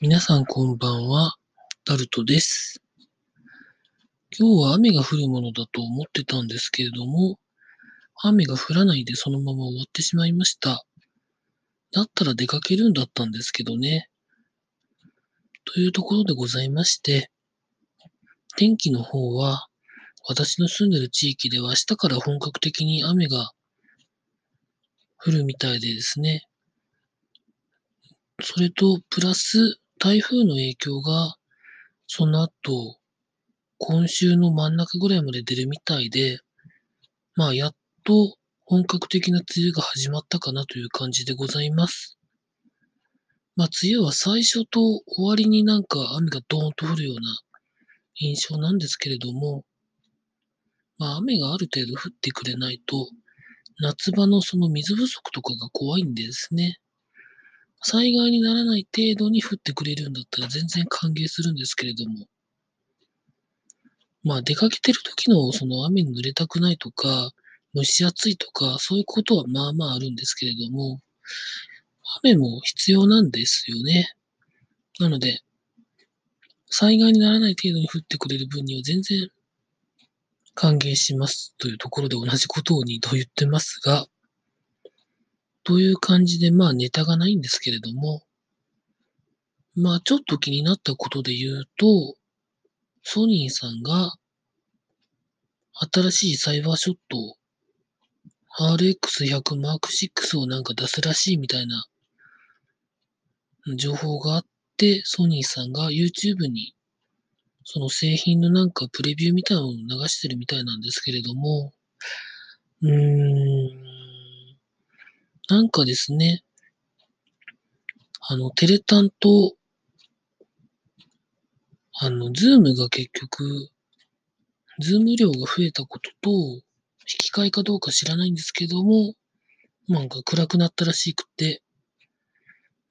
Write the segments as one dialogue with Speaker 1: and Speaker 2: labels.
Speaker 1: 皆さんこんばんは、タルトです。今日は雨が降るものだと思ってたんですけれども、雨が降らないでそのまま終わってしまいました。だったら出かけるんだったんですけどね。というところでございまして、天気の方は、私の住んでる地域では明日から本格的に雨が降るみたいでですね。それと、プラス、台風の影響が、その後、今週の真ん中ぐらいまで出るみたいで、まあ、やっと本格的な梅雨が始まったかなという感じでございます。まあ、梅雨は最初と終わりになんか雨がドーンと降るような印象なんですけれども、まあ、雨がある程度降ってくれないと、夏場のその水不足とかが怖いんですね。災害にならない程度に降ってくれるんだったら全然歓迎するんですけれども、まあ出かけてる時のその雨に濡れたくないとか、蒸し暑いとか、そういうことはまあまああるんですけれども、雨も必要なんですよね。なので、災害にならない程度に降ってくれる分には全然歓迎しますというところで同じことを2度言ってますが、という感じで、まあネタがないんですけれども、まあちょっと気になったことで言うと、ソニーさんが新しいサイバーショット RX100 Mark 6をなんか出すらしいみたいな情報があって、ソニーさんが YouTube にその製品のなんかプレビューみたいなのを流してるみたいなんですけれども、うーん、なんかですね、あの、テレ端と、あの、ズームが結局、ズーム量が増えたことと、引き換えかどうか知らないんですけども、なんか暗くなったらしくて、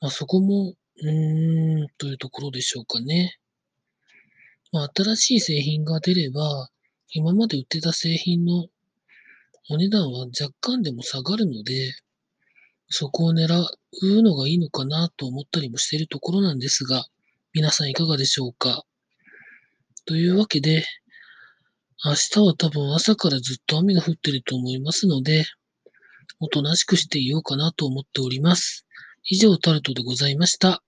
Speaker 1: まあそこも、うーん、というところでしょうかね。まあ新しい製品が出れば、今まで売ってた製品のお値段は若干でも下がるので、そこを狙うのがいいのかなと思ったりもしているところなんですが、皆さんいかがでしょうか？というわけで、明日は多分朝からずっと雨が降ってると思いますので、おとなしくしていようかなと思っております。以上、タルトでございました。